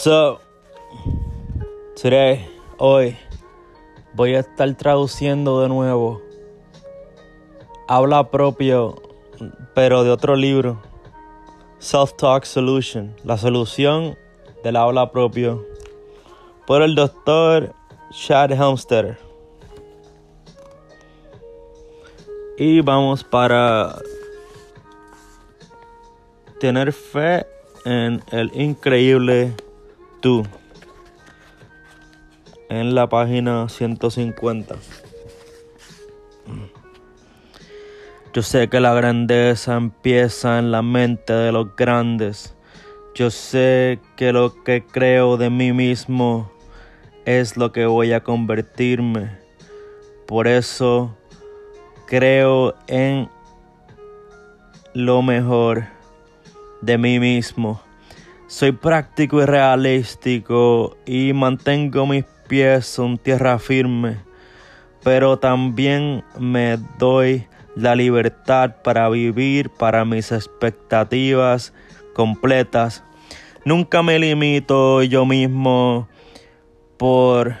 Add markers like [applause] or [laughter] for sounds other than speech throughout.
So, today, hoy, voy a estar traduciendo de nuevo Habla propio, pero de otro libro. Self-Talk Solution, la solución del habla propio, por el doctor Chad Helmstetter. Y vamos para tener fe en el increíble tú. En la página 150. Yo sé que la grandeza empieza en la mente de los grandes. Yo sé que lo que creo de mí mismo es lo que voy a convertirme. Por eso creo en lo mejor de mí mismo. Soy práctico y realístico y mantengo mis pies en tierra firme, pero también me doy la libertad para vivir para mis expectativas completas. Nunca me limito yo mismo por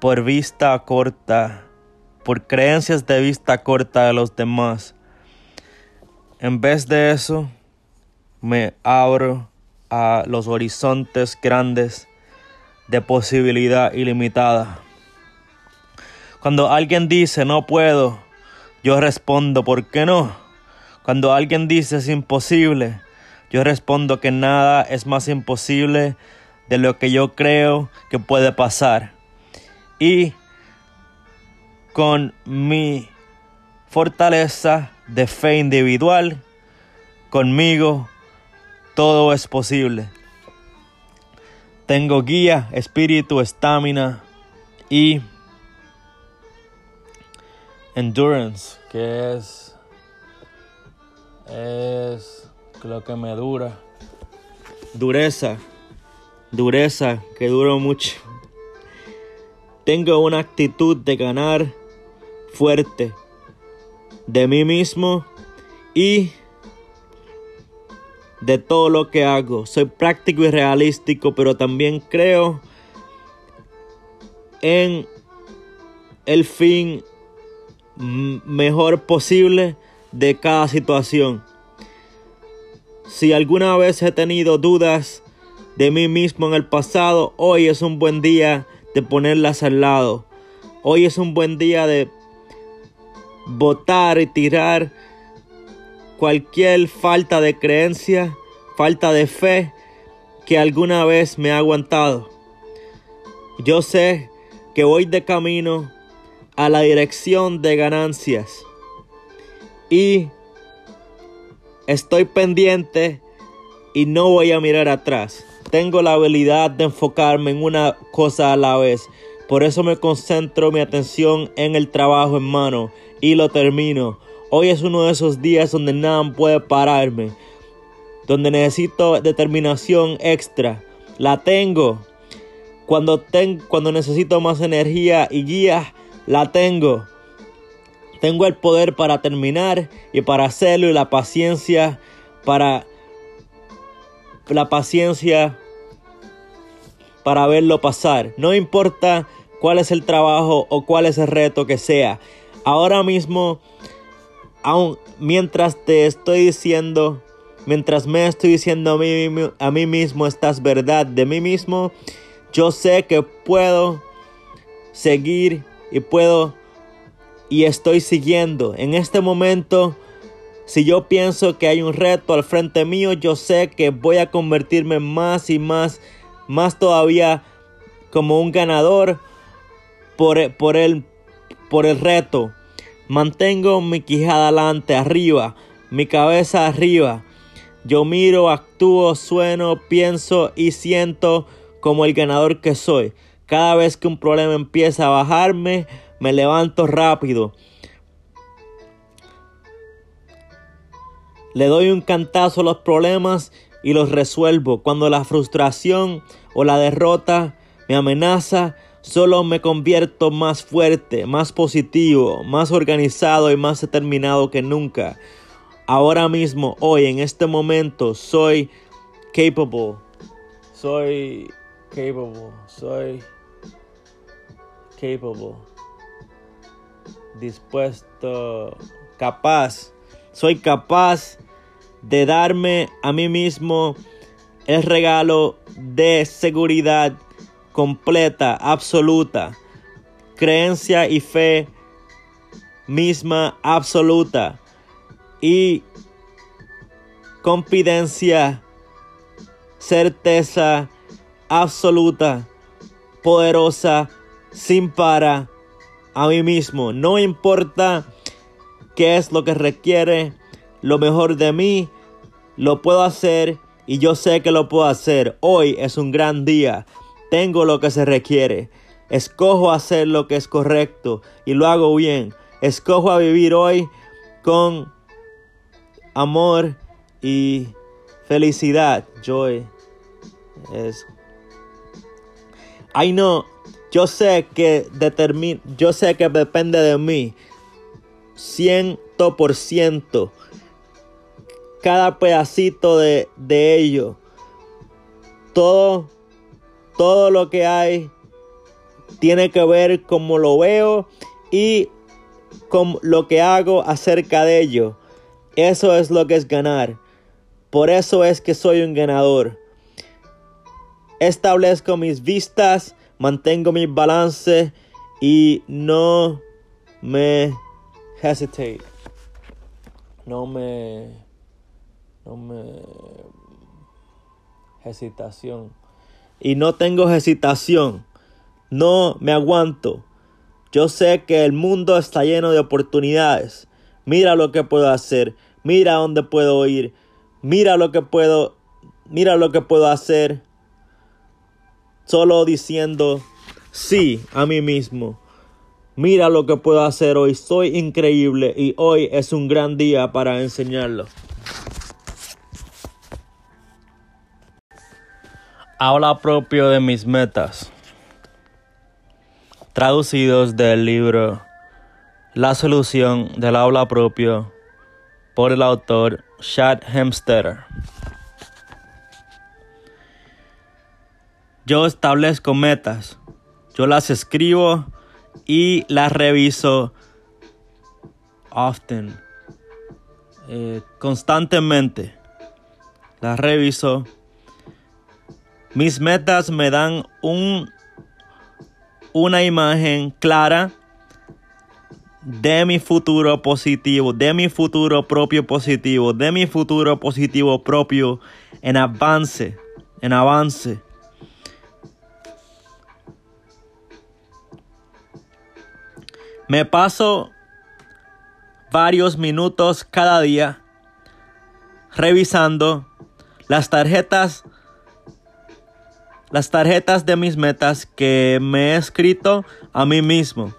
por vista corta, por creencias de vista corta de los demás. En vez de eso, me abro a los horizontes grandes de posibilidad ilimitada. Cuando alguien dice no puedo, yo respondo ¿por qué no? Cuando alguien dice es imposible, yo respondo que nada es más imposible de lo que yo creo que puede pasar. Y con mi fortaleza de fe individual, conmigo todo es posible. Tengo guía, espíritu, estamina y endurance, que es es lo que me dura. Dureza, dureza, que duro mucho. Tengo una actitud de ganar fuerte de mí mismo y de todo lo que hago. Soy práctico y realístico, pero también creo en el fin mejor posible de cada situación. Si alguna vez he tenido dudas de mí mismo en el pasado, hoy es un buen día de ponerlas al lado. Hoy es un buen día de votar y tirar cualquier falta de creencia, falta de fe que alguna vez me ha aguantado. Yo sé que voy de camino a la dirección de ganancias. Y estoy pendiente y no voy a mirar atrás. Tengo la habilidad de enfocarme en una cosa a la vez. Por eso me concentro mi atención en el trabajo en mano y lo termino. Hoy es uno de esos días donde nada puede pararme. Donde necesito determinación extra. La tengo. Cuando, cuando necesito más energía y guía, la tengo. Tengo el poder para terminar y para hacerlo y la paciencia para la paciencia para verlo pasar. No importa cuál es el trabajo o cuál es el reto que sea. Ahora mismo, aun mientras te estoy diciendo, mientras me estoy diciendo a mí, mismo estas verdad de mí mismo, yo sé que puedo seguir y puedo y estoy siguiendo. En este momento, si yo pienso que hay un reto al frente mío, yo sé que voy a convertirme más y más, más todavía como un ganador por, por, el, por el reto. Mantengo mi quijada adelante, arriba, mi cabeza arriba. Yo miro, actúo, sueno, pienso y siento como el ganador que soy. Cada vez que un problema empieza a bajarme, me levanto rápido. Le doy un cantazo a los problemas y los resuelvo. Cuando la frustración o la derrota me amenaza, solo me convierto más fuerte, más positivo, más organizado y más determinado que nunca. Ahora mismo, hoy, en este momento, soy capable. Soy capable. Soy capable. Dispuesto. Capaz. Soy capaz de darme a mí mismo el regalo de seguridad completa, absoluta, creencia y fe misma absoluta y confidencia, certeza absoluta, poderosa, sin para a mí mismo. No importa qué es lo que requiere, lo mejor de mí, lo puedo hacer y yo sé que lo puedo hacer. Hoy es un gran día. Tengo lo que se requiere. Escojo hacer lo que es correcto y lo hago bien. Escojo a vivir hoy con amor y felicidad. Joy es. I know. Yo sé que determina, yo sé que depende de mí. Ciento por ciento. Cada pedacito de, de ello. Todo, todo lo que hay tiene que ver como lo veo y con lo que hago acerca de ello. Eso es lo que es ganar. Por eso es que soy un ganador. Establezco mis vistas, mantengo mi balance y no me hesitate. No me no me hesitación. Y no tengo hesitación. No me aguanto. Yo sé que el mundo está lleno de oportunidades. Mira lo que puedo hacer. Mira dónde puedo ir. Mira lo que puedo. Mira lo que puedo hacer. Solo diciendo sí a mí mismo. Mira lo que puedo hacer hoy. Soy increíble y hoy es un gran día para enseñarlo. Habla propio de mis metas traducidos del libro La solución del aula propio por el autor Chad Hemstetter. Yo establezco metas, yo las escribo y las reviso often, eh, constantemente. Las reviso. Mis metas me dan un una imagen clara de mi futuro positivo, de mi futuro propio positivo, de mi futuro positivo propio en avance, en avance. Me paso varios minutos cada día revisando las tarjetas las tarjetas de mis metas que me he escrito a mí mismo.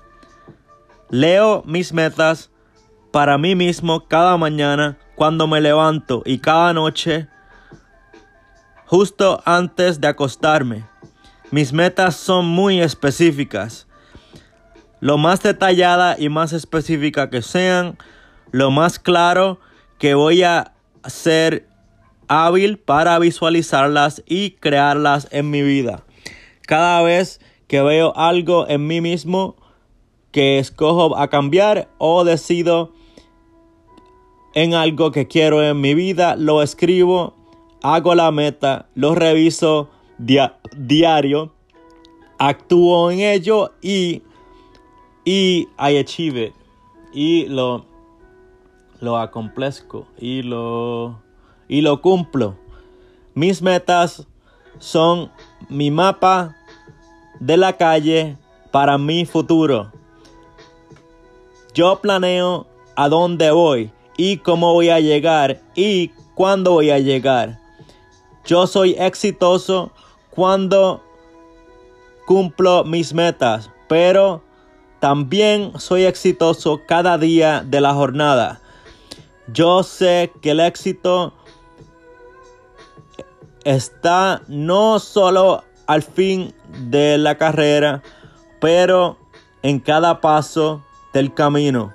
Leo mis metas para mí mismo cada mañana cuando me levanto y cada noche justo antes de acostarme. Mis metas son muy específicas. Lo más detallada y más específica que sean, lo más claro que voy a ser hábil para visualizarlas y crearlas en mi vida. Cada vez que veo algo en mí mismo que escojo a cambiar o decido en algo que quiero en mi vida, lo escribo, hago la meta, lo reviso diario, actúo en ello y, y I achieve. Y lo, lo acomplezco y lo y lo cumplo. Mis metas son mi mapa de la calle para mi futuro. Yo planeo a dónde voy y cómo voy a llegar y cuándo voy a llegar. Yo soy exitoso cuando cumplo mis metas, pero también soy exitoso cada día de la jornada. Yo sé que el éxito está no solo al fin de la carrera, pero en cada paso del camino.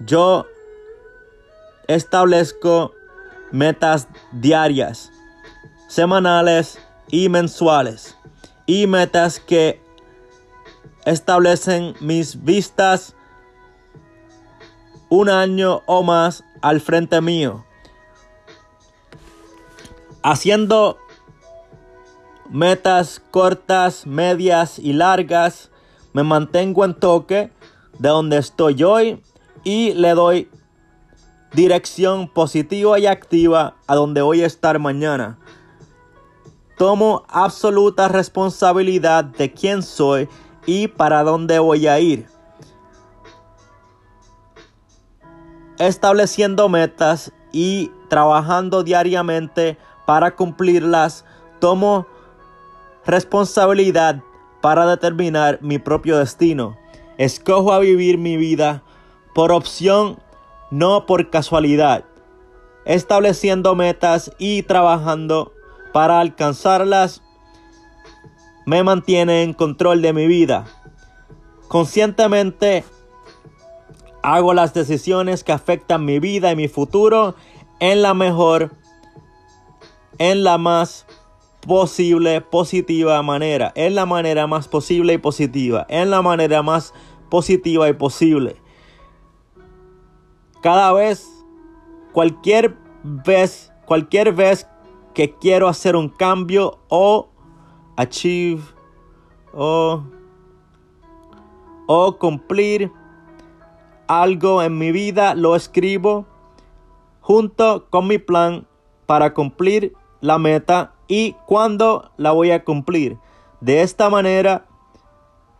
Yo establezco metas diarias semanales y mensuales y metas que establecen mis vistas un año o más al frente mío. Haciendo metas cortas, medias y largas, me mantengo en toque de donde estoy hoy y le doy dirección positiva y activa a donde voy a estar mañana. Tomo absoluta responsabilidad de quién soy y para dónde voy a ir. Estableciendo metas y trabajando diariamente para cumplirlas, tomo responsabilidad para determinar mi propio destino. Escojo a vivir mi vida por opción, no por casualidad, estableciendo metas y trabajando para alcanzarlas. Me mantiene en control de mi vida. Conscientemente hago las decisiones que afectan mi vida y mi futuro en la mejor, en la más posible, positiva manera. En la manera más posible y positiva. En la manera más positiva y posible. Cada vez, cualquier vez, cualquier vez que quiero hacer un cambio o achieve o, o cumplir algo en mi vida, lo escribo junto con mi plan para cumplir la meta y cuándo la voy a cumplir. De esta manera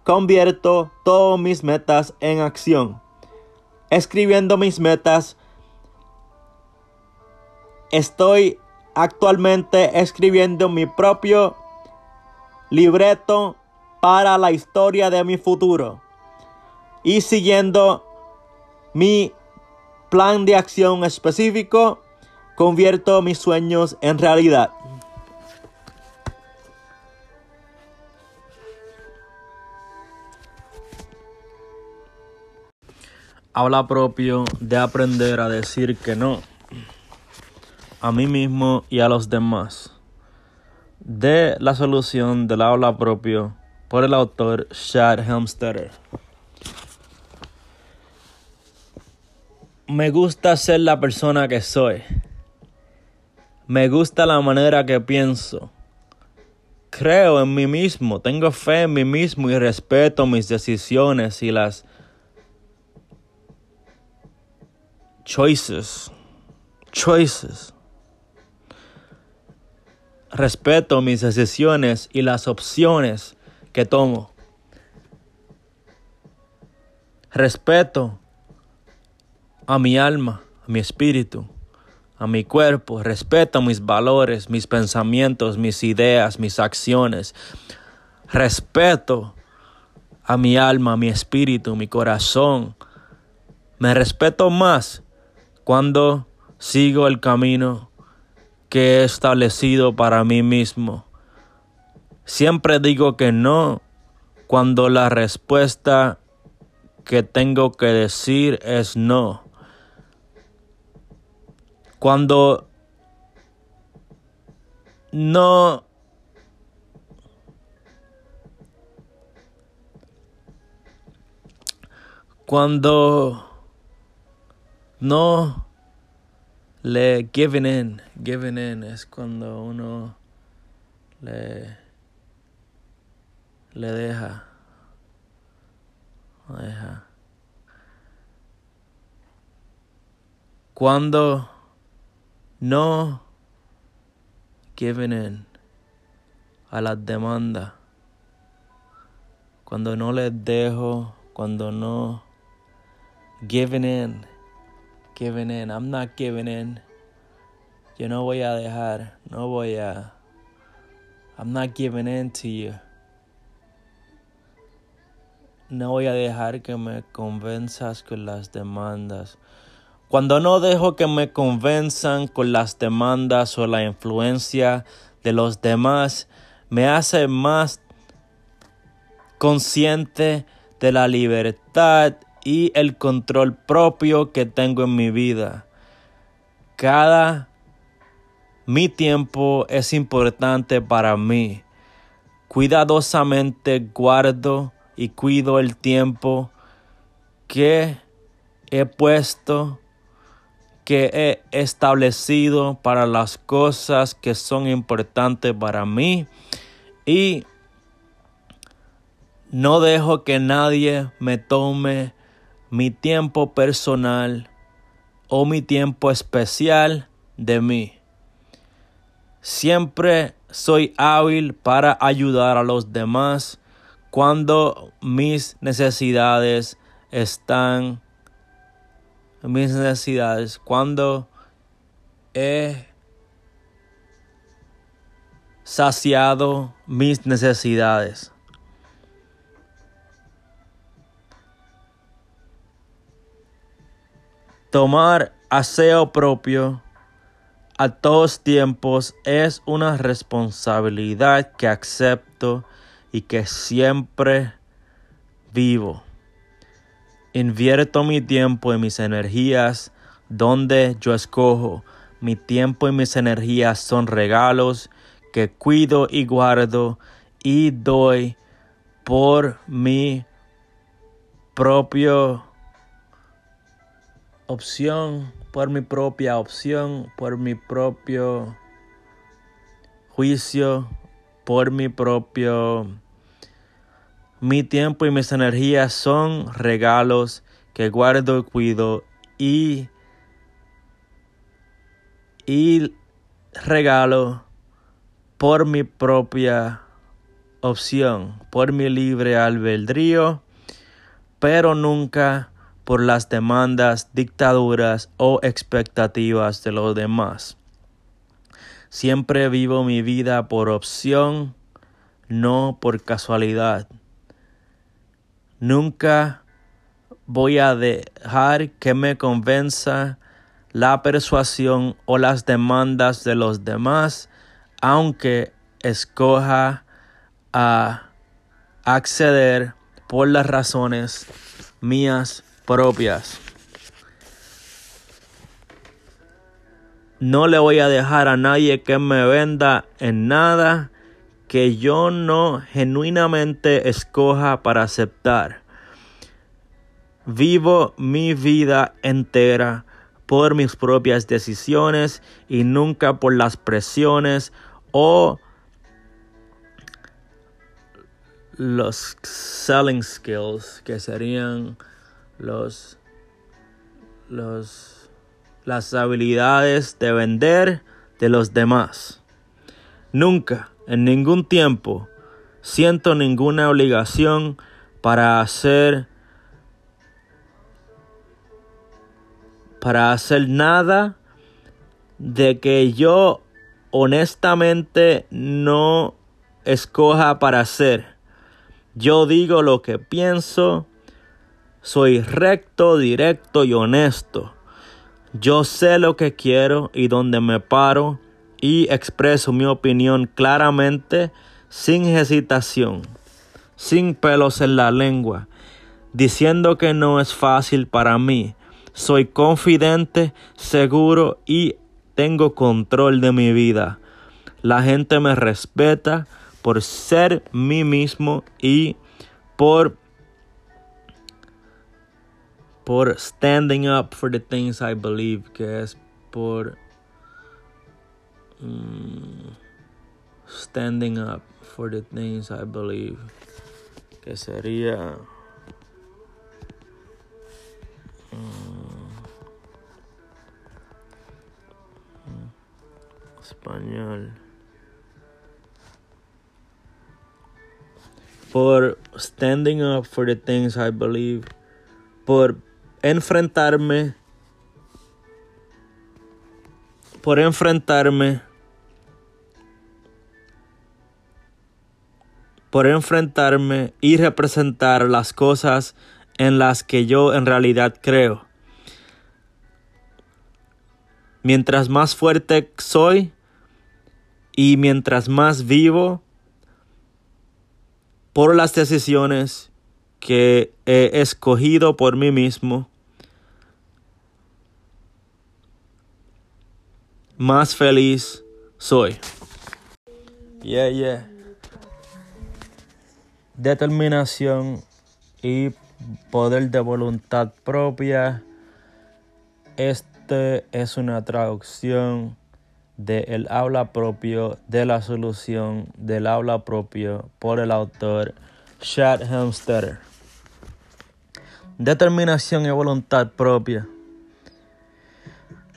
convierto todas mis metas en acción. Escribiendo mis metas, estoy actualmente escribiendo mi propio libreto para la historia de mi futuro y siguiendo mi plan de acción específico, convierto mis sueños en realidad. habla propio de aprender a decir que no a mí mismo y a los demás. De la solución del habla propio por el autor Shad Helmstetter. Me gusta ser la persona que soy. Me gusta la manera que pienso. Creo en mí mismo, tengo fe en mí mismo y respeto mis decisiones y las choices. Choices. Respeto mis decisiones y las opciones que tomo. Respeto a mi alma, a mi espíritu, a mi cuerpo. Respeto mis valores, mis pensamientos, mis ideas, mis acciones. Respeto a mi alma, a mi espíritu, mi corazón. Me respeto más cuando sigo el camino que he establecido para mí mismo. Siempre digo que no cuando la respuesta que tengo que decir es no. Cuando no cuando no le giving in. Giving in es cuando uno le, le deja. deja. Cuando no giving in a las demandas. Cuando no les dejo, cuando no giving in giving in. I'm not giving in. Yo no voy a dejar. No voy a. I'm not giving in to you. No voy a dejar que me convenzas con las demandas. Cuando no dejo que me convenzan con las demandas o la influencia de los demás, me hace más consciente de la libertad y el control propio que tengo en mi vida. Cada Mi tiempo es importante para mí. Cuidadosamente guardo y cuido el tiempo que he puesto, que he establecido para las cosas que son importantes para mí y no dejo que nadie me tome mi tiempo personal o mi tiempo especial de mí. Siempre soy hábil para ayudar a los demás cuando mis necesidades están mis necesidades cuando he saciado mis necesidades. Tomar aseo propio a todos tiempos es una responsabilidad que acepto y que siempre vivo. Invierto mi tiempo y mis energías donde yo escojo. Mi tiempo y mis energías son regalos que cuido y guardo y doy por mi propia opción, por mi propia opción, por mi propio juicio, por mi propio mi tiempo y mis energías son regalos que guardo y cuido y, y regalo por mi propia opción, por mi libre albedrío, pero nunca por las demandas, dictaduras o expectativas de los demás. Siempre vivo mi vida por opción, no por casualidad. Nunca voy a dejar que me convenza la persuasión o las demandas de los demás, aunque escoja a acceder por las razones mías propias. No le voy a dejar a nadie que me venda en nada que yo no genuinamente escoja para aceptar. Vivo mi vida entera por mis propias decisiones y nunca por las presiones o los selling skills que serían los, los las habilidades de vender de los demás. Nunca en ningún tiempo siento ninguna obligación para hacer para hacer nada de que yo honestamente no escoja para hacer. Yo digo lo que pienso, soy recto, directo y honesto. Yo sé lo que quiero y dónde me paro y expreso mi opinión claramente, sin hesitación, sin pelos en la lengua, diciendo que no es fácil para mí. Soy confidente, seguro y tengo control de mi vida. La gente me respeta por ser mí mismo y por por standing up for the things I believe, que es por Mm, standing up for the things I believe. Que sería. Español. Por standing up for the things I believe. Por enfrentarme. Por enfrentarme por enfrentarme y representar las cosas en las que yo en realidad creo. Mientras más fuerte soy y mientras más vivo por las decisiones que he escogido por mí mismo, más feliz soy. Yeah, yeah. Determinación y poder de voluntad propia. Este es una traducción del habla propio de la solución del habla propio por el autor Chad Helmstetter. Determinación y voluntad propia.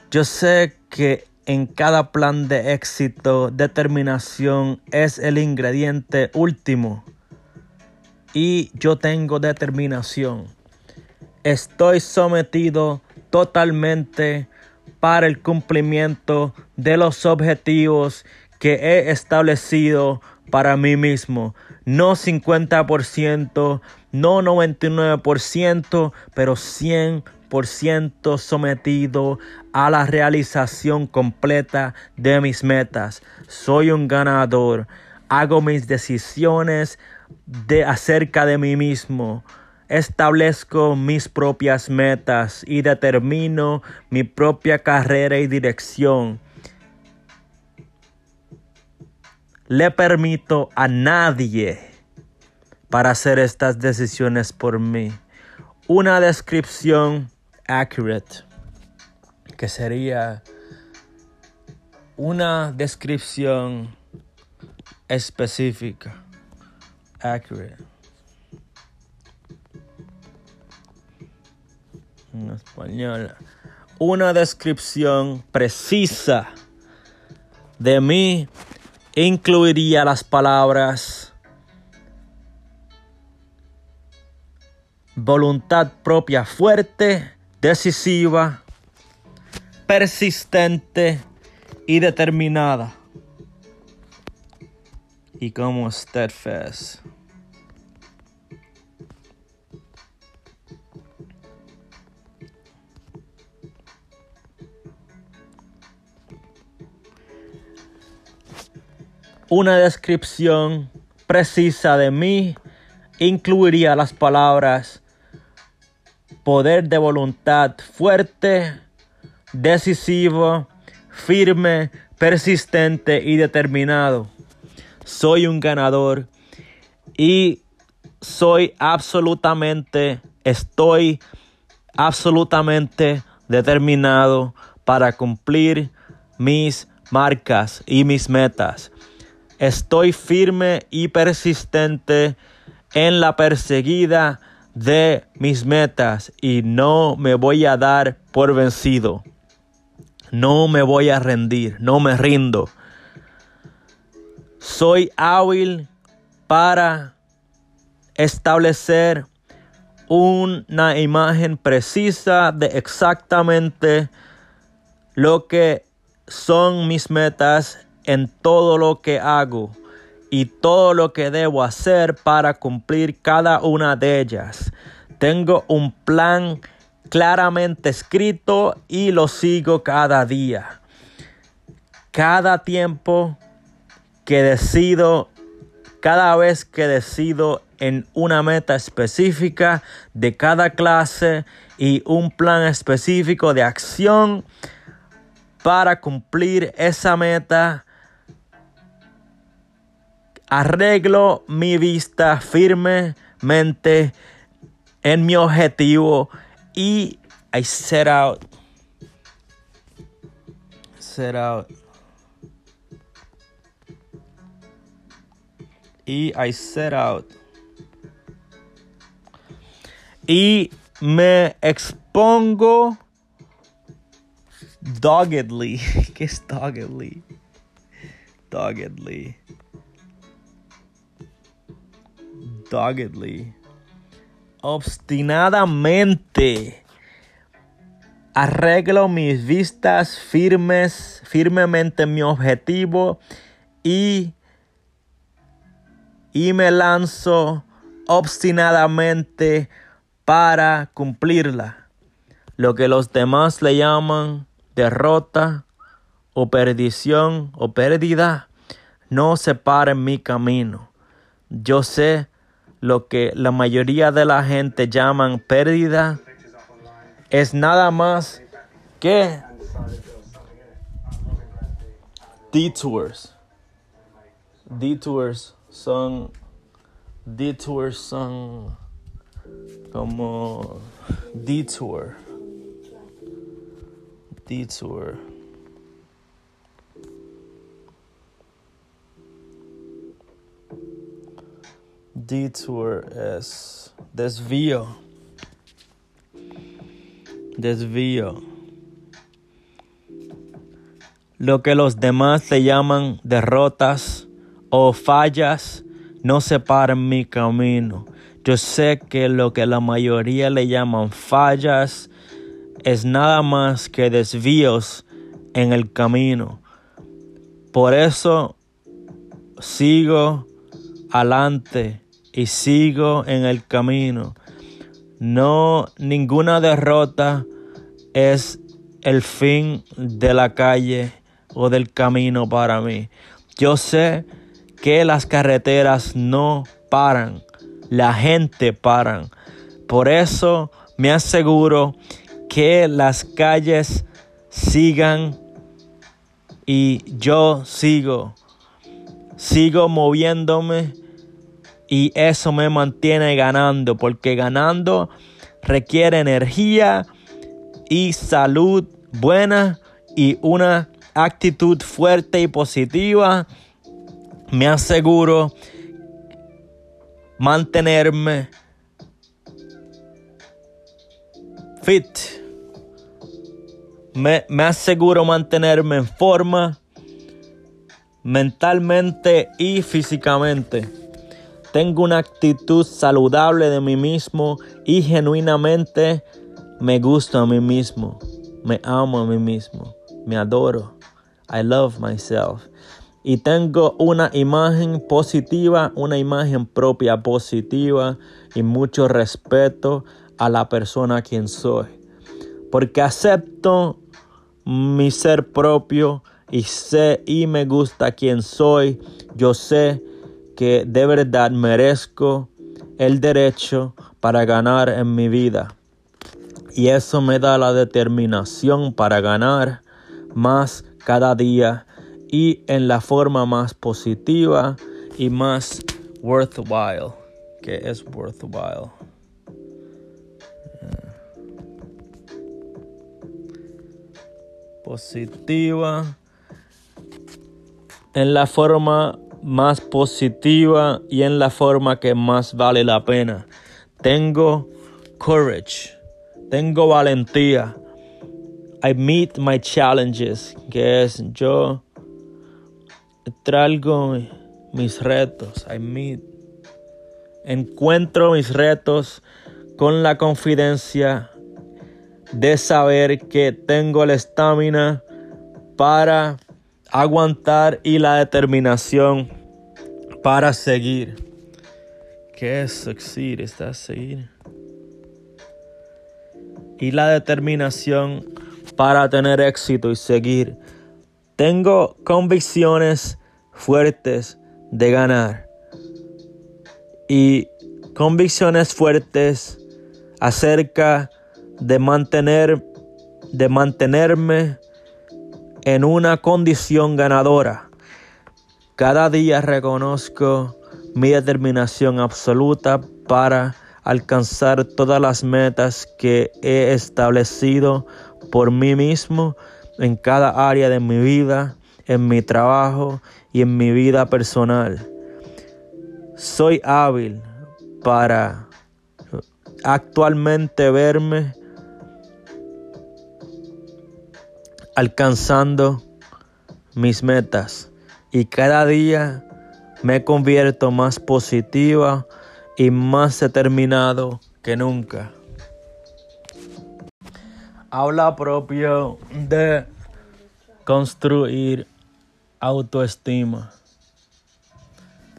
Yo sé que en cada plan de éxito, determinación es el ingrediente último. Y yo tengo determinación. Estoy sometido totalmente para el cumplimiento de los objetivos que he establecido para mí mismo. No 50%, no 99%, pero 100% sometido a la realización completa de mis metas. Soy un ganador. Hago mis decisiones de acerca de mí mismo. Establezco mis propias metas y determino mi propia carrera y dirección. Le permito a nadie para hacer estas decisiones por mí. Una descripción accurate, que sería una descripción específica, accurate. En español, una descripción precisa de mí incluiría las palabras voluntad propia fuerte, decisiva, persistente y determinada. Y como steadfast. Una descripción precisa de mí incluiría las palabras poder de voluntad fuerte, decisivo, firme, persistente y determinado. Soy un ganador y soy absolutamente, estoy absolutamente determinado para cumplir mis marcas y mis metas. Estoy firme y persistente en la perseguida de mis metas y no me voy a dar por vencido. No me voy a rendir, no me rindo. Soy hábil para establecer una imagen precisa de exactamente lo que son mis metas en todo lo que hago y todo lo que debo hacer para cumplir cada una de ellas. Tengo un plan claramente escrito y lo sigo cada día. Cada tiempo que decido, cada vez que decido en una meta específica de cada clase y un plan específico de acción para cumplir esa meta, arreglo mi vista firmemente en mi objetivo y I set out. Set out. Y I set out. Y me expongo doggedly. [laughs] ¿qué es doggedly? doggedly doggedly, obstinadamente, arreglo mis vistas firmes, firmemente mi objetivo y, y me lanzo obstinadamente para cumplirla. Lo que los demás le llaman derrota o perdición o pérdida no se para en mi camino. Yo sé lo que la mayoría de la gente llaman pérdida es nada más que detours. Detours son detours son como detour. Detour. Detour es desvío. Desvío. Lo que los demás le llaman derrotas o fallas no separan mi camino. Yo sé que lo que la mayoría le llaman fallas es nada más que desvíos en el camino. Por eso sigo adelante y sigo en el camino. No, ninguna derrota es el fin de la calle o del camino para mí. Yo sé que las carreteras no paran, la gente paran. Por eso me aseguro que las calles sigan y yo sigo. Sigo moviéndome y eso me mantiene ganando, porque ganando requiere energía y salud buena y una actitud fuerte y positiva. Me aseguro mantenerme fit. Me, me, aseguro mantenerme en forma mentalmente y físicamente. Tengo una actitud saludable de mí mismo y genuinamente me gusto a mí mismo. Me amo a mí mismo. Me adoro. I love myself. Y tengo una imagen positiva, una imagen propia positiva y mucho respeto a la persona quien soy. Porque acepto mi ser propio y sé y me gusta quien soy. Yo sé que de verdad merezco el derecho para ganar en mi vida. Y eso me da la determinación para ganar más cada día y en la forma más positiva y más worthwhile. Que es worthwhile. Positiva en la forma más positiva y en la forma que más vale la pena. Tengo courage, tengo valentía. I meet my challenges, que es yo traigo mis retos. I meet. Encuentro mis retos con la confidencia de saber que tengo la estamina para aguantar y la determinación para seguir. ¿Qué es succeed? Está seguir. Y la determinación para tener éxito y seguir. Tengo convicciones fuertes de ganar. Y convicciones fuertes acerca de mantener de mantenerme en una condición ganadora. Cada día reconozco mi determinación absoluta para alcanzar todas las metas que he establecido por mí mismo en cada área de mi vida, en mi trabajo y en mi vida personal. Soy hábil para actualmente verme alcanzando mis metas y cada día me convierto más positiva y más determinado que nunca. Habla propio de construir autoestima.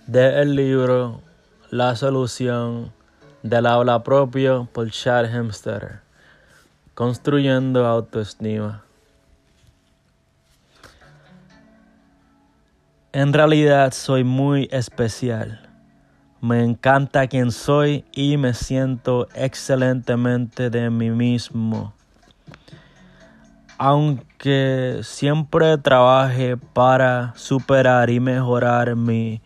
De el libro La solución del habla propio por Chad Hemstetter. Construyendo autoestima. En realidad soy muy especial. Me encanta quien soy y me siento excelentemente de mí mismo. aunque siempre trabaje para superar y mejorar mi,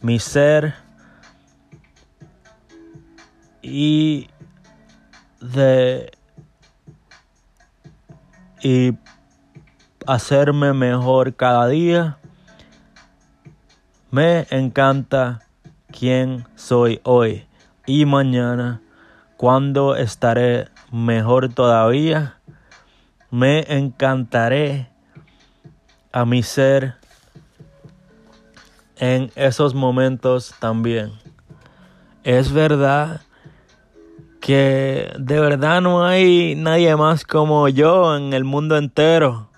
mi ser y de y hacerme mejor cada día. Me encanta quién soy hoy y mañana, cuando estaré mejor todavía. Me encantaré a mi ser en esos momentos también. Es verdad que de verdad no hay nadie más como yo en el mundo entero.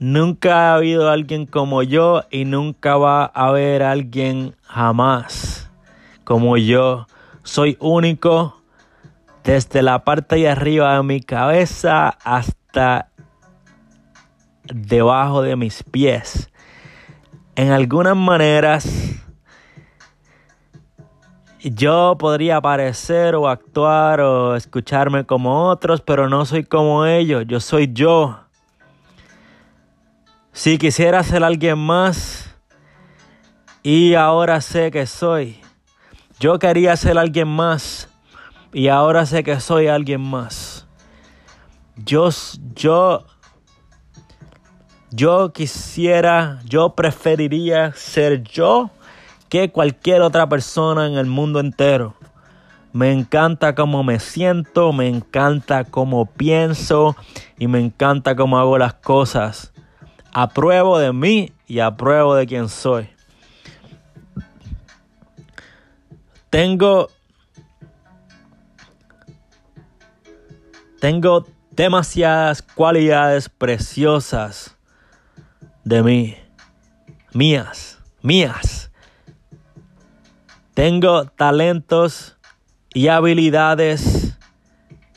Nunca ha habido alguien como yo y nunca va a haber alguien jamás como yo. Soy único desde la parte de arriba de mi cabeza hasta debajo de mis pies. En algunas maneras yo podría parecer o actuar o escucharme como otros, pero no soy como ellos, yo soy yo. Si quisiera ser alguien más y ahora sé que soy. Yo quería ser alguien más y ahora sé que soy alguien más. Yo, yo, yo quisiera, yo preferiría ser yo que cualquier otra persona en el mundo entero. Me encanta cómo me siento, me encanta cómo pienso y me encanta cómo hago las cosas. Apruebo de mí y apruebo de quien soy. Tengo tengo demasiadas cualidades preciosas de mí, mías, mías. Tengo talentos y habilidades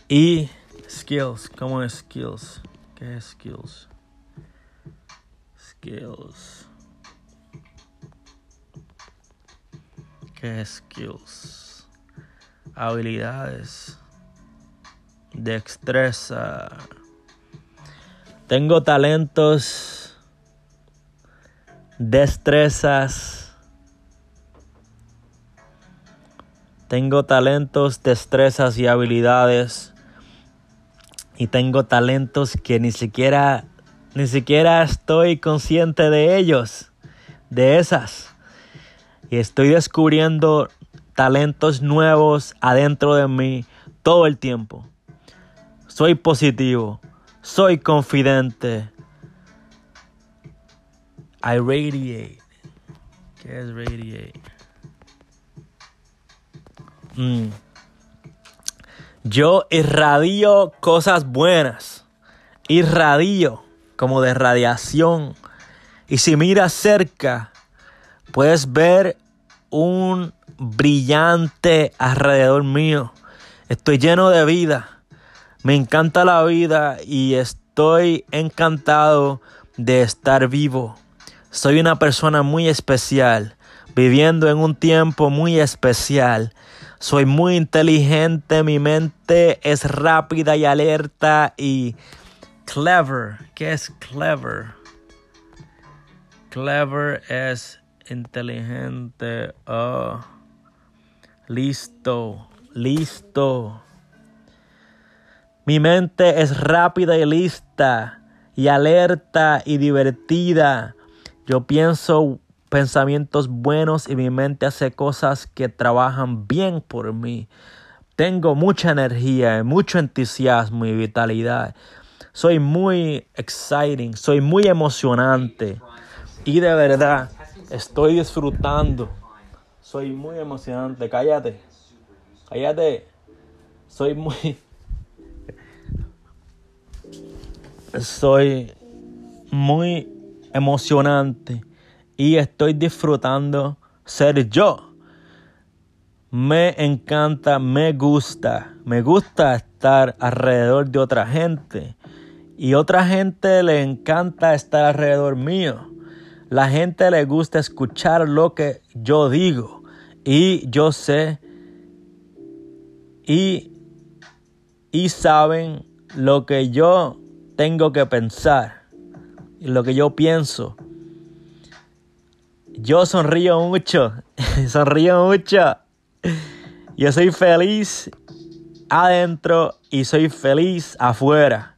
y skills. ¿Cómo es skills? ¿Qué es skills? Skills. ¿Qué skills? Habilidades. Destreza. Tengo talentos. Destrezas Tengo talentos, destrezas y habilidades. Y tengo talentos que ni siquiera ni siquiera estoy consciente de ellos, de esas. Y estoy descubriendo talentos nuevos adentro de mí todo el tiempo. Soy positivo, soy confidente. I radiate. ¿Qué es radiate? Mm. Yo irradio cosas buenas. Irradio como de radiación. Y si miras cerca, puedes ver un brillante alrededor mío. Estoy lleno de vida. Me encanta la vida y estoy encantado de estar vivo. Soy una persona muy especial, viviendo en un tiempo muy especial soy muy inteligente, mi mente es rápida y alerta y clever. ¿Qué es clever? Clever es inteligente. Oh. Listo, listo. Mi mente es rápida y lista y alerta y divertida. Yo pienso pensamientos buenos y mi mente hace cosas que trabajan bien por mí. Tengo mucha energía, mucho entusiasmo y vitalidad. Soy muy exciting, soy muy emocionante y de verdad estoy disfrutando. Soy muy emocionante. Cállate. Cállate. Soy muy soy muy emocionante y estoy disfrutando ser yo. Me encanta, me gusta, me gusta estar alrededor de otra gente y otra gente le encanta estar alrededor mío. La gente le gusta escuchar lo que yo digo y yo sé y, y saben lo que yo tengo que pensar y lo que yo pienso. Yo sonrío mucho, [laughs] sonrío mucho. Yo soy feliz adentro y soy feliz afuera.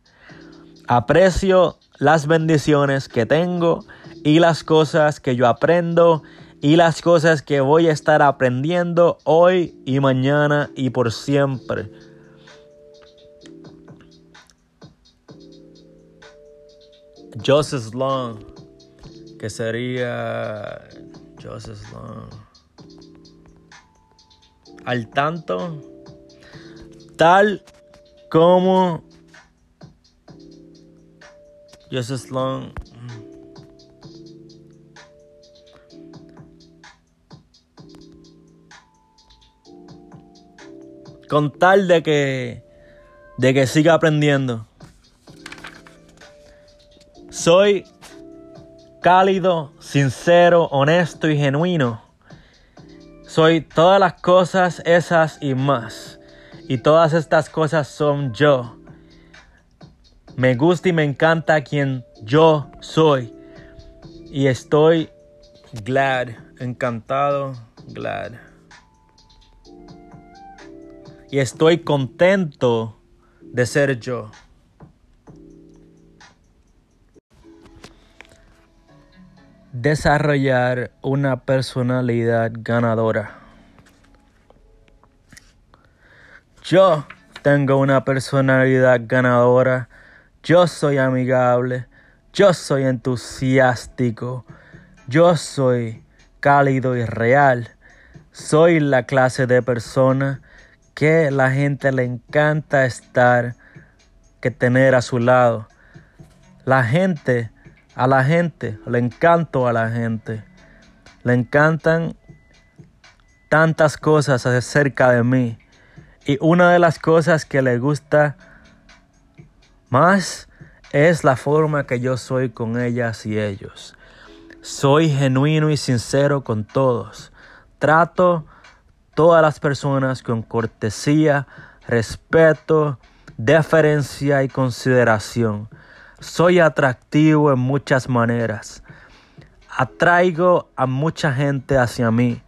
Aprecio las bendiciones que tengo y las cosas que yo aprendo y las cosas que voy a estar aprendiendo hoy y mañana y por siempre. Joseph Long, que sería Joseph Long. Al tanto, tal como Joseph Long. Con tal de que de que siga aprendiendo. Soy cálido, sincero, honesto y genuino. Soy todas las cosas esas y más. Y todas estas cosas son yo. Me gusta y me encanta quien yo soy. Y estoy glad, encantado, glad. Y estoy contento de ser yo. desarrollar una personalidad ganadora. Yo tengo una personalidad ganadora. Yo soy amigable. Yo soy entusiástico. Yo soy cálido y real. Soy la clase de persona que la gente le encanta estar, que tener a su lado. La gente a la gente, le encanto a la gente. Le encantan tantas cosas acerca de mí. Y una de las cosas que le gusta más es la forma que yo soy con ellas y ellos. Soy genuino y sincero con todos. Trato todas las personas con cortesía, respeto, deferencia y consideración. Soy atractivo en muchas maneras. Atraigo a mucha gente hacia mí.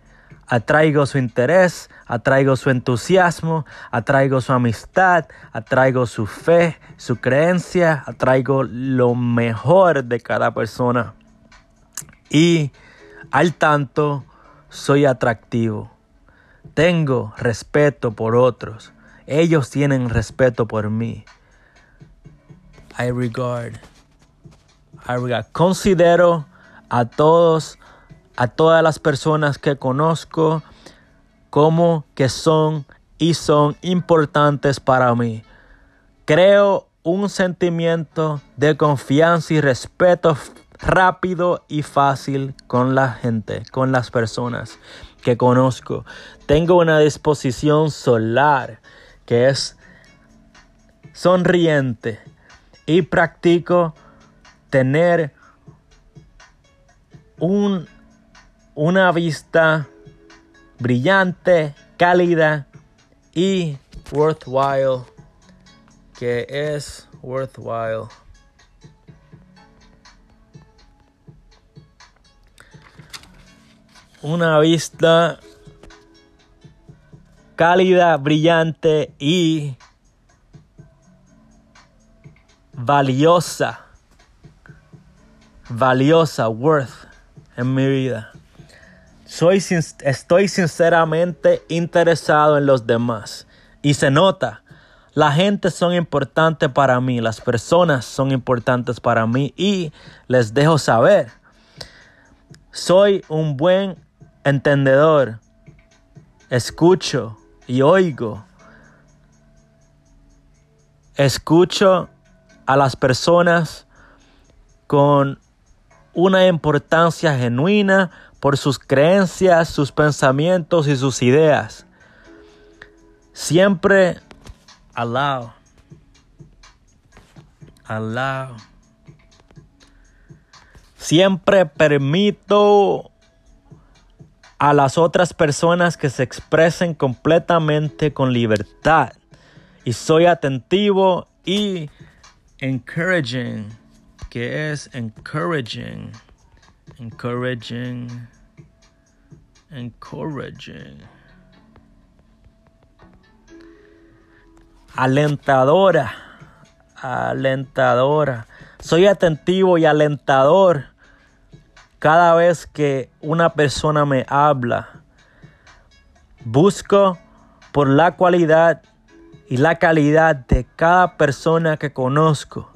Atraigo su interés, atraigo su entusiasmo, atraigo su amistad, atraigo su fe, su creencia, atraigo lo mejor de cada persona. Y al tanto, soy atractivo. Tengo respeto por otros. Ellos tienen respeto por mí. I regard. I regard. Considero a todos, a todas las personas que conozco como que son y son importantes para mí. Creo un sentimiento de confianza y respeto rápido y fácil con la gente, con las personas que conozco. Tengo una disposición solar que es sonriente y practico tener un, una vista brillante, cálida y worthwhile, que es worthwhile. Una vista cálida, brillante y valiosa, valiosa, worth en mi vida. Soy, estoy sinceramente interesado en los demás y se nota. La gente son importantes para mí, las personas son importantes para mí y les dejo saber. Soy un buen entendedor. Escucho y oigo. Escucho a las personas con una importancia genuina por sus creencias, sus pensamientos y sus ideas. Siempre allow, allow. Siempre permito a las otras personas que se expresen completamente con libertad. Y soy atentivo Y encouraging, que es encouraging, encouraging, encouraging. Alentadora, alentadora. Soy atentivo y alentador cada vez que una persona me habla. Busco por la cualidad y la calidad de cada persona que conozco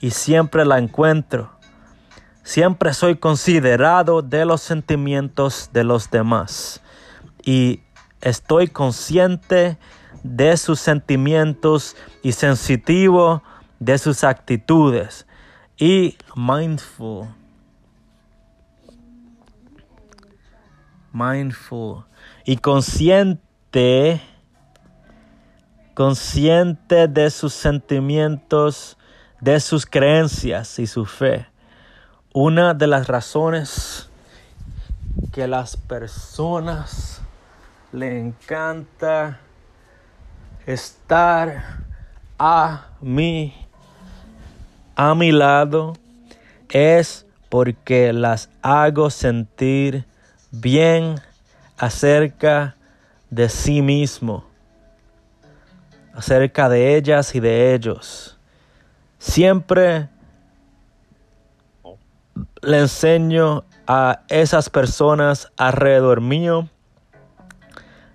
y siempre la encuentro. Siempre soy considerado de los sentimientos de los demás y estoy consciente de sus sentimientos y sensitivo de sus actitudes y mindful. Mindful y consciente consciente de sus sentimientos, de sus creencias y su fe. Una de las razones que las personas le encanta estar a mí, a mi lado, es porque las hago sentir bien acerca de sí mismo acerca de ellas y de ellos. Siempre le enseño a esas personas alrededor mío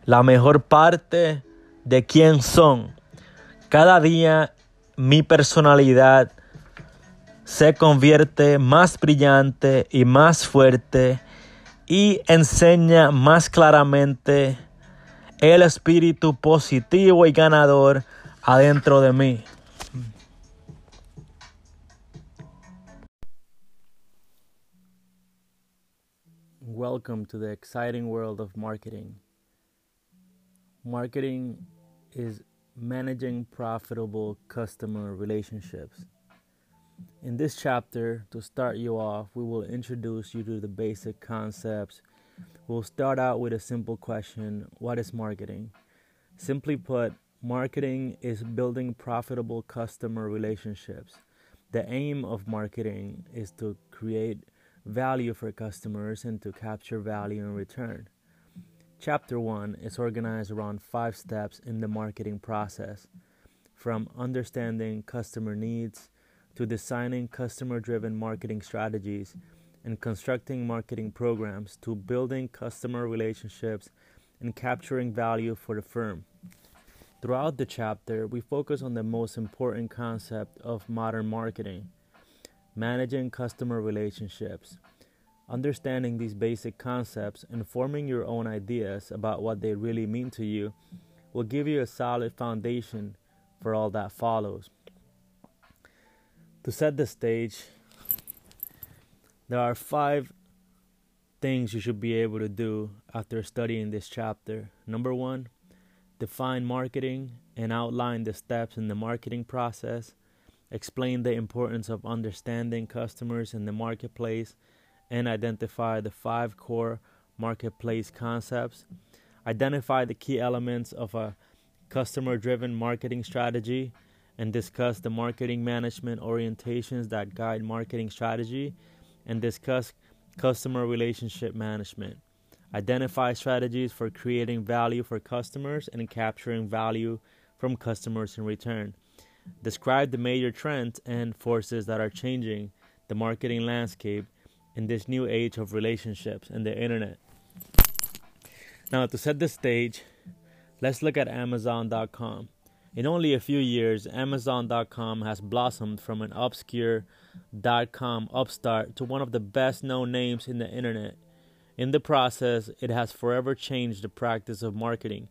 la mejor parte de quién son. Cada día mi personalidad se convierte más brillante y más fuerte y enseña más claramente el espíritu positivo y ganador adentro de mí. Welcome to the exciting world of marketing. Marketing is managing profitable customer relationships. In this chapter, to start you off, we will introduce you to the basic concepts We'll start out with a simple question What is marketing? Simply put, marketing is building profitable customer relationships. The aim of marketing is to create value for customers and to capture value in return. Chapter 1 is organized around five steps in the marketing process from understanding customer needs to designing customer driven marketing strategies and constructing marketing programs to building customer relationships and capturing value for the firm. Throughout the chapter, we focus on the most important concept of modern marketing managing customer relationships. Understanding these basic concepts and forming your own ideas about what they really mean to you will give you a solid foundation for all that follows. To set the stage, there are five things you should be able to do after studying this chapter. Number one, define marketing and outline the steps in the marketing process. Explain the importance of understanding customers in the marketplace and identify the five core marketplace concepts. Identify the key elements of a customer driven marketing strategy and discuss the marketing management orientations that guide marketing strategy and discuss customer relationship management. Identify strategies for creating value for customers and capturing value from customers in return. Describe the major trends and forces that are changing the marketing landscape in this new age of relationships and the internet. Now, to set the stage, let's look at Amazon.com. In only a few years, Amazon.com has blossomed from an obscure .com upstart to one of the best known names in the internet. In the process, it has forever changed the practice of marketing.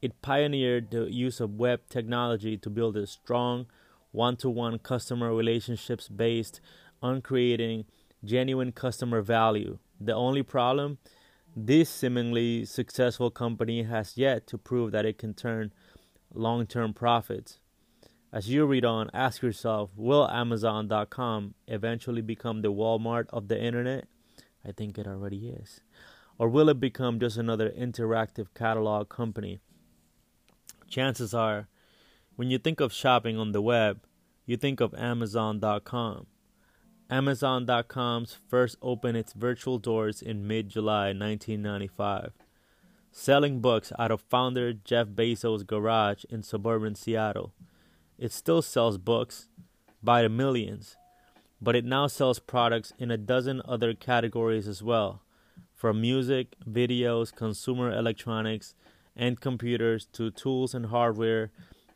It pioneered the use of web technology to build a strong one to one customer relationships based on creating genuine customer value. The only problem? This seemingly successful company has yet to prove that it can turn long term profits. As you read on, ask yourself Will Amazon.com eventually become the Walmart of the internet? I think it already is. Or will it become just another interactive catalog company? Chances are, when you think of shopping on the web, you think of Amazon.com. Amazon.com's first opened its virtual doors in mid July 1995, selling books out of founder Jeff Bezos' garage in suburban Seattle. It still sells books by the millions, but it now sells products in a dozen other categories as well, from music, videos, consumer electronics, and computers to tools and hardware,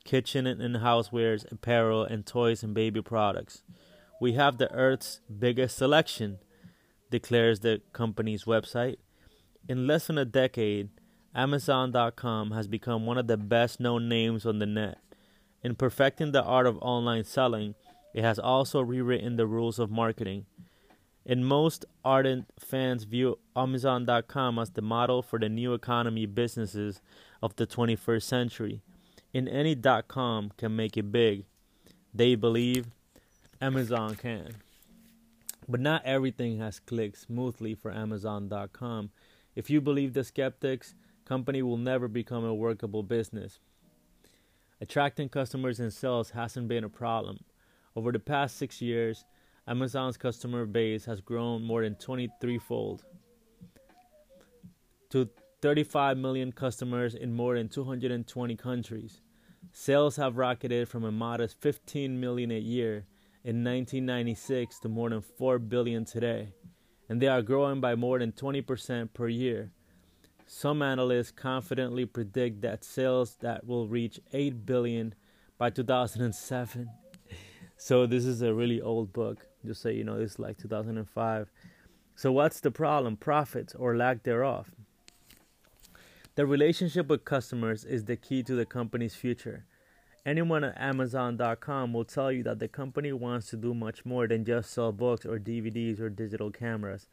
kitchen and housewares, apparel, and toys and baby products. We have the Earth's biggest selection, declares the company's website. In less than a decade, Amazon.com has become one of the best known names on the net. In perfecting the art of online selling, it has also rewritten the rules of marketing. And most ardent fans view Amazon.com as the model for the new economy businesses of the 21st century. In any dot com can make it big. They believe Amazon can. But not everything has clicked smoothly for Amazon.com. If you believe the skeptics, company will never become a workable business. Attracting customers and sales hasn't been a problem. Over the past six years, Amazon's customer base has grown more than 23 fold to 35 million customers in more than 220 countries. Sales have rocketed from a modest 15 million a year in 1996 to more than 4 billion today, and they are growing by more than 20% per year. Some analysts confidently predict that sales that will reach 8 billion by 2007. So this is a really old book. Just so you know, it's like 2005. So what's the problem? Profits or lack thereof. The relationship with customers is the key to the company's future. Anyone at Amazon.com will tell you that the company wants to do much more than just sell books or DVDs or digital cameras.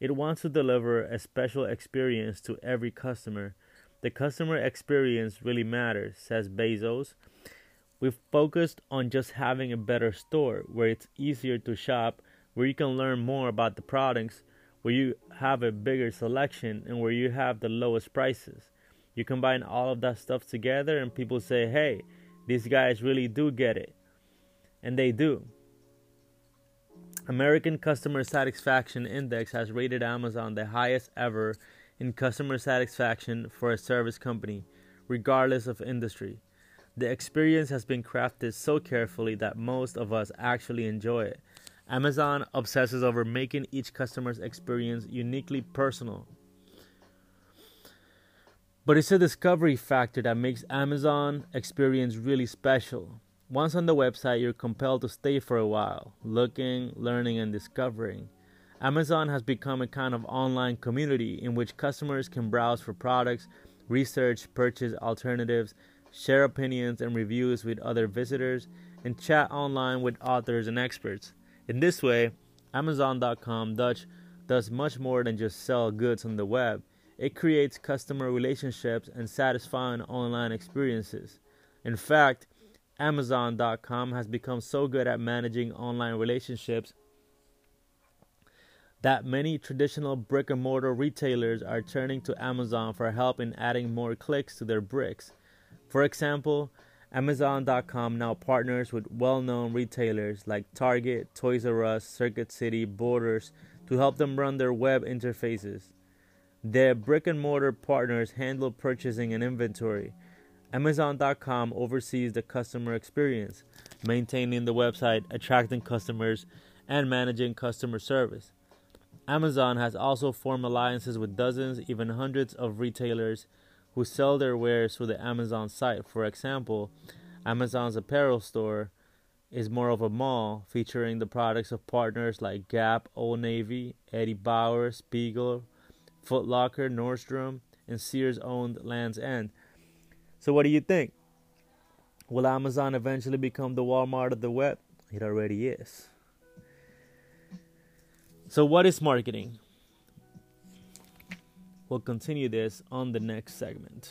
It wants to deliver a special experience to every customer. The customer experience really matters, says Bezos. We've focused on just having a better store where it's easier to shop, where you can learn more about the products, where you have a bigger selection, and where you have the lowest prices. You combine all of that stuff together, and people say, hey, these guys really do get it. And they do. American Customer Satisfaction Index has rated Amazon the highest ever in customer satisfaction for a service company, regardless of industry. The experience has been crafted so carefully that most of us actually enjoy it. Amazon obsesses over making each customer's experience uniquely personal. But it's a discovery factor that makes Amazon experience really special. Once on the website, you're compelled to stay for a while, looking, learning, and discovering. Amazon has become a kind of online community in which customers can browse for products, research, purchase alternatives, share opinions and reviews with other visitors, and chat online with authors and experts. In this way, Amazon.com Dutch does much more than just sell goods on the web. It creates customer relationships and satisfying online experiences. In fact, Amazon.com has become so good at managing online relationships that many traditional brick and mortar retailers are turning to Amazon for help in adding more clicks to their bricks. For example, Amazon.com now partners with well known retailers like Target, Toys R Us, Circuit City, Borders to help them run their web interfaces. Their brick and mortar partners handle purchasing and inventory. Amazon.com oversees the customer experience, maintaining the website, attracting customers, and managing customer service. Amazon has also formed alliances with dozens, even hundreds of retailers who sell their wares through the Amazon site. For example, Amazon's apparel store is more of a mall featuring the products of partners like Gap, Old Navy, Eddie Bauer, Spiegel, Foot Locker, Nordstrom, and Sears owned Land's End. So, what do you think? Will Amazon eventually become the Walmart of the web? It already is. So, what is marketing? We'll continue this on the next segment.